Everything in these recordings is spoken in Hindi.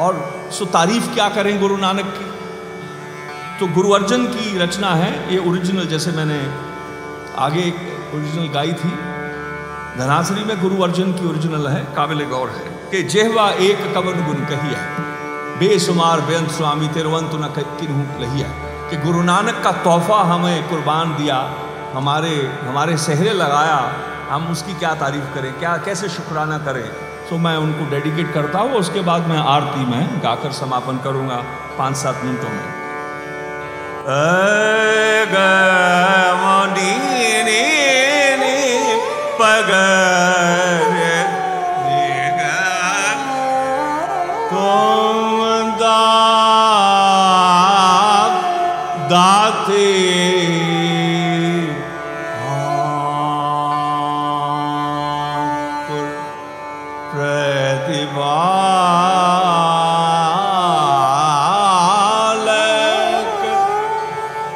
और सो तारीफ़ क्या करें गुरु नानक की? तो गुरु अर्जन की रचना है ये ओरिजिनल जैसे मैंने आगे एक ओरिजिनल गाई थी। धनासरी में गुरु अर्जन की ओरिजिनल है। काबिल गौर है। कि जेहवा एक कवन गुण कहिया बेसुमार बेअंत स्वामी तिरवंत न किन्हू लहिया कि गुरु नानक का तोहफा हमें कुर्बान दिया हमारे हमारे सहरे लगाया हम उसकी क्या तारीफ़ करें क्या कैसे शुक्राना करें? तो मैं उनको डेडिकेट करता हूँ, उसके बाद मैं आरती में गाकर समापन करूँगा, पाँच सात मिनटों में। पग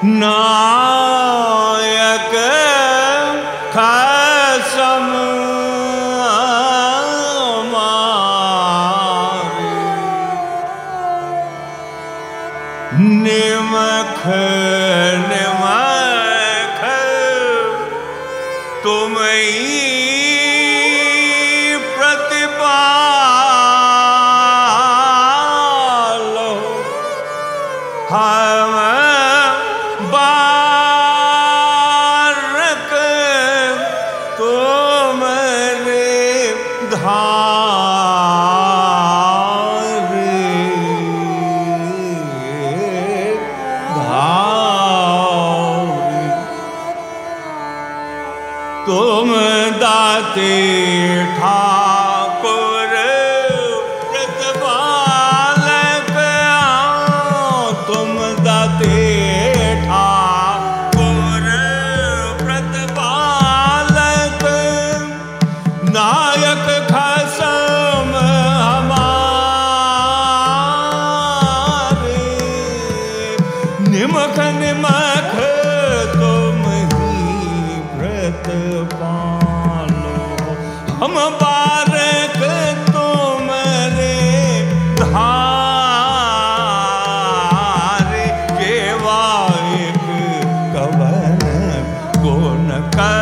नायक खसम निमख निमख तुम प्रतिपालो तुम दाते ठाकुर गुण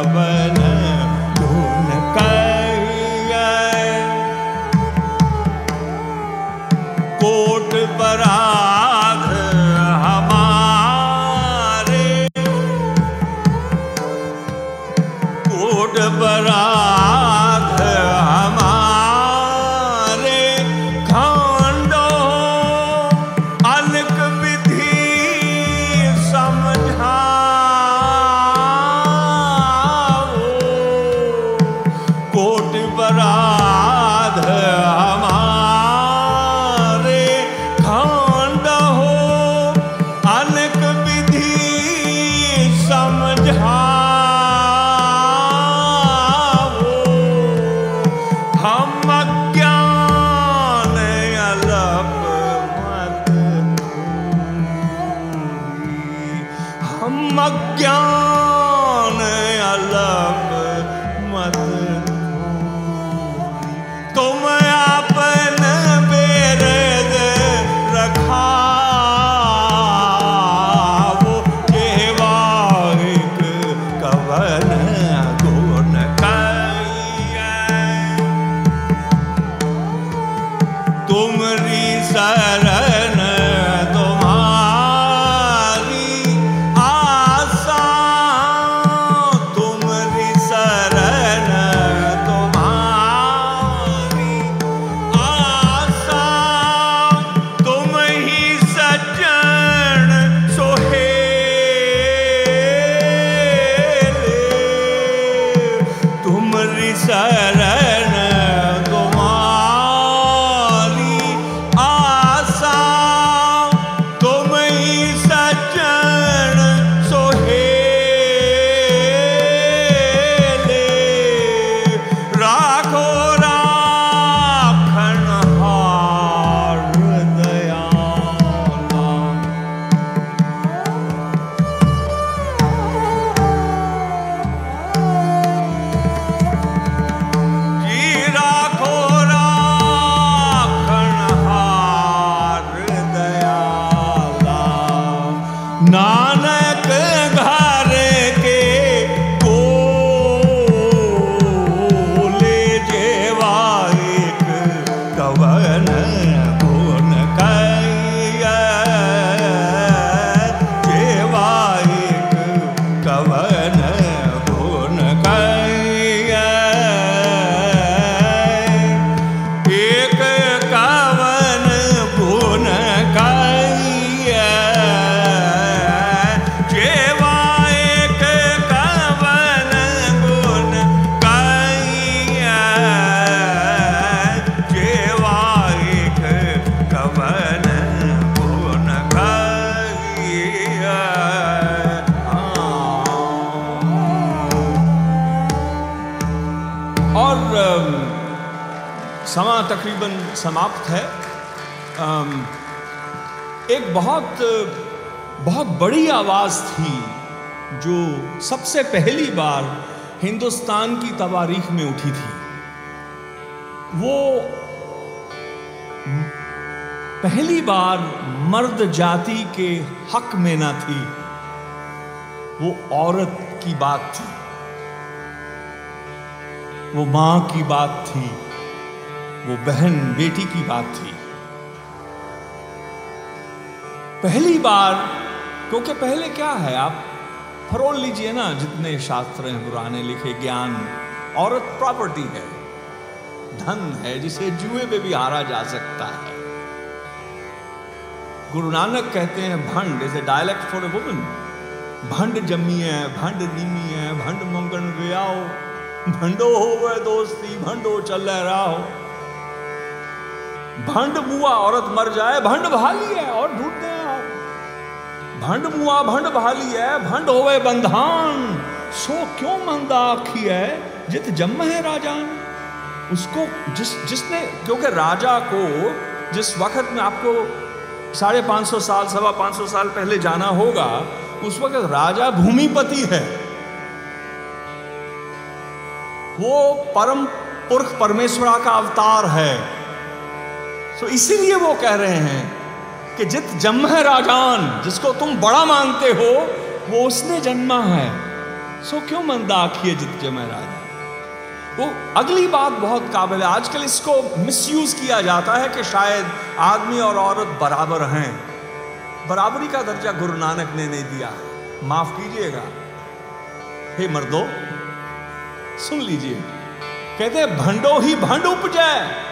कवन समा तकरीबन समाप्त है। एक बहुत बहुत बड़ी आवाज़ थी जो सबसे पहली बार हिंदुस्तान की तवारीख में उठी थी। वो पहली बार मर्द जाति के हक में ना थी, वो औरत की बात थी। वो माँ की बात थी। वो बहन बेटी की बात थी। पहली बार, क्योंकि पहले क्या है, आप फरोल लीजिए ना, जितने शास्त्र हैं, पुराने लिखे ज्ञान, औरत प्रॉपर्टी है, धन है, जिसे जुए पे भी हारा जा सकता है। गुरु नानक कहते हैं, bhand is a dialect for a woman भंड जमी है, भंड नीमी है, भंड मंगन गयाओ भंडो हो वह दोस्ती, भंडो चल रहा हो। भंड मुआ औरत मर जाए, भंड भाली है और ढूंढते हैं आप। भंड मुआ, भंड भाली है, भंड होवे बंधान। सो क्यों मंदा आखी है? जित जम है राजान। उसको जिस, जिसने, क्योंकि राजा को जिस वक्त में आपको साढ़े पाँच सौ साल, सवा पाँच सौ साल पहले जाना होगा, उस वक्त राजा भूमिपति है। वो परम पुरख परमेश्वरा का अवतार है। तो इसीलिए वो कह रहे हैं कि जित जन्म है राजान जिसको तुम बड़ा मानते हो, वो उसने जन्मा है। सो क्यों मंदा आखिए जित जन्म है राजा? वो अगली बात बहुत काबिल है। आजकल इसको मिसयूज किया जाता है कि शायद आदमी और औरत बराबर हैं। बराबरी का दर्जा गुरु नानक ने नहीं दिया। माफ़ कीजिएगा। हे मर्दो, सुन लीजिए। कहते भंडो ही भंड उपजय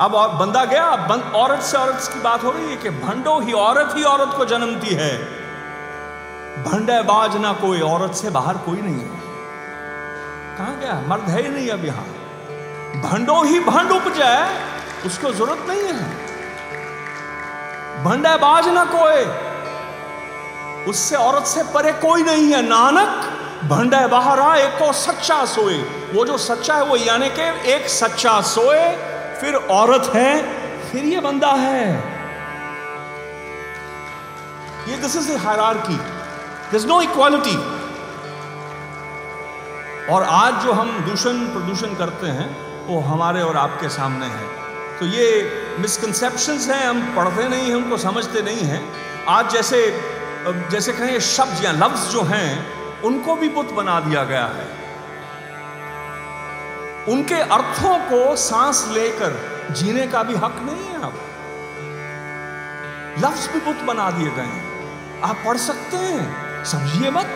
अब और बंदा गया बं, औरत से औरत की बात हो रही है कि भंडो ही औरत ही औरत को जन्मती है। भंडे बाज ना कोई औरत से बाहर कोई नहीं है। कहा गया? मर्द है ही नहीं अब यहाँ। भंडो ही भंड उपजय उसको ज़रूरत नहीं है। भंडे बाज ना कोई उससे औरत से परे कोई नहीं है। नानक भंडे बहारा एक को सच्चा सोए। वो जो सच्चा है वो यानी कि एक सच्चा सोए फिर औरत है, फिर ये बंदा है। ये this is hierarchy this no equality और आज जो हम दूषण प्रदूषण करते हैं, वो हमारे और आपके सामने है। तो ये मिसकंसेप्शंस हैं, हम पढ़ते नहीं हैं उनको समझते नहीं हैं। आज जैसे जैसे कहें, शब्द या लफ्ज जो हैं, उनको भी बुत बना दिया गया है। उनके अर्थों को सांस लेकर जीने का भी हक नहीं है अब। लफ्ज भी बुत बना दिए गए हैं। आप पढ़ सकते हैं, समझिए मत।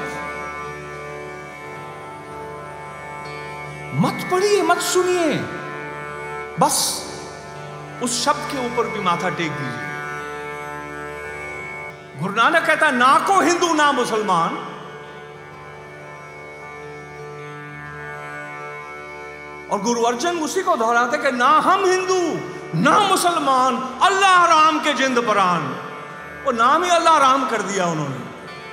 मत पढ़िए, मत सुनिए। बस उस शब्द के ऊपर भी माथा टेक दीजिए। गुरु नानक कहता, ना को हिंदू, ना मुसलमान। और गुरु अर्जन उसी को दोहराते कि ना हम हिंदू, ना मुसलमान, अल्लाह राम के जिंद प्राण वो नाम ही अल्लाह राम कर दिया उन्होंने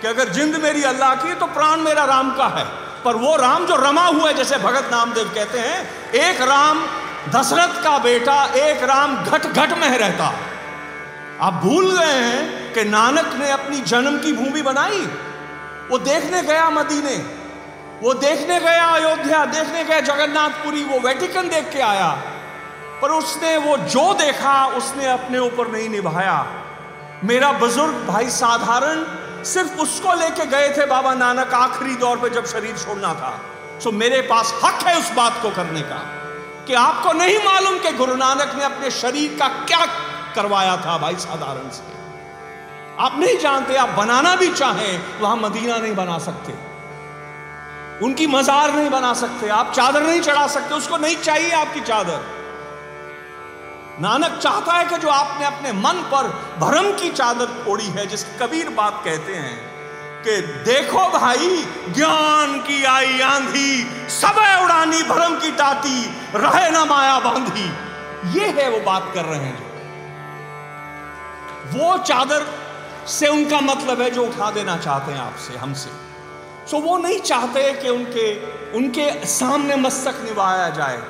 कि अगर जिंद मेरी अल्लाह की तो प्राण मेरा राम का है। पर वो राम जो रमा हुआ है, जैसे भगत नामदेव कहते हैं, एक राम दशरथ का बेटा, एक राम घट घट में रहता। आप भूल गए हैं कि नानक ने अपनी जन्म की भूमि बनाई। वो देखने गया मदीने। वो देखने गया अयोध्या, देखने गया जगन्नाथपुरी, वो वेटिकन देख के आया। पर उसने वो जो देखा, उसने अपने ऊपर नहीं निभाया। मेरा बुज़ुर्ग भाई साधारण सिर्फ़ उसको लेके गए थे बाबा नानक आखिरी दौर पे जब शरीर छोड़ना था। सो मेरे पास हक है उस बात को करने का कि आपको नहीं मालूम कि गुरु नानक ने अपने शरीर का क्या करवाया था भाई साधारण से। आप नहीं जानते, आप बनाना भी चाहें, वहाँ मदीना नहीं बना सकते। उनकी मजार नहीं बना सकते, आप चादर नहीं चढ़ा सकते, उसको नहीं चाहिए आपकी चादर। नानक चाहता है कि जो आपने अपने मन पर भरम की चादर ओढ़ी है, जिसकी कबीर बात कहते हैं कि देखो भाई, ज्ञान की आई आंधी, सब उड़ानी भरम की टाटी रहे ना माया बांधी। ये है वो बात कर रहे हैं जो। वो चादर से उनका मतलब है जो उठा देना चाहते हैं आपसे, हमसे। सो वो नहीं चाहते कि उनके उनके सामने मस्तक निभाया जाए।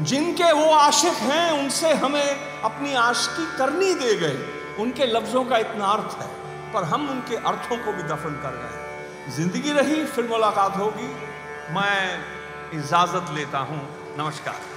जिनके वो आशिक हैं, उनसे हमें अपनी आशिकी करनी दे गए। उनके लफ्ज़ों का इतना अर्थ है, पर हम उनके अर्थों को भी दफन कर गए ज़िंदगी रही, फिर मुलाकात होगी। मैं इजाज़त लेता हूँ। नमस्कार।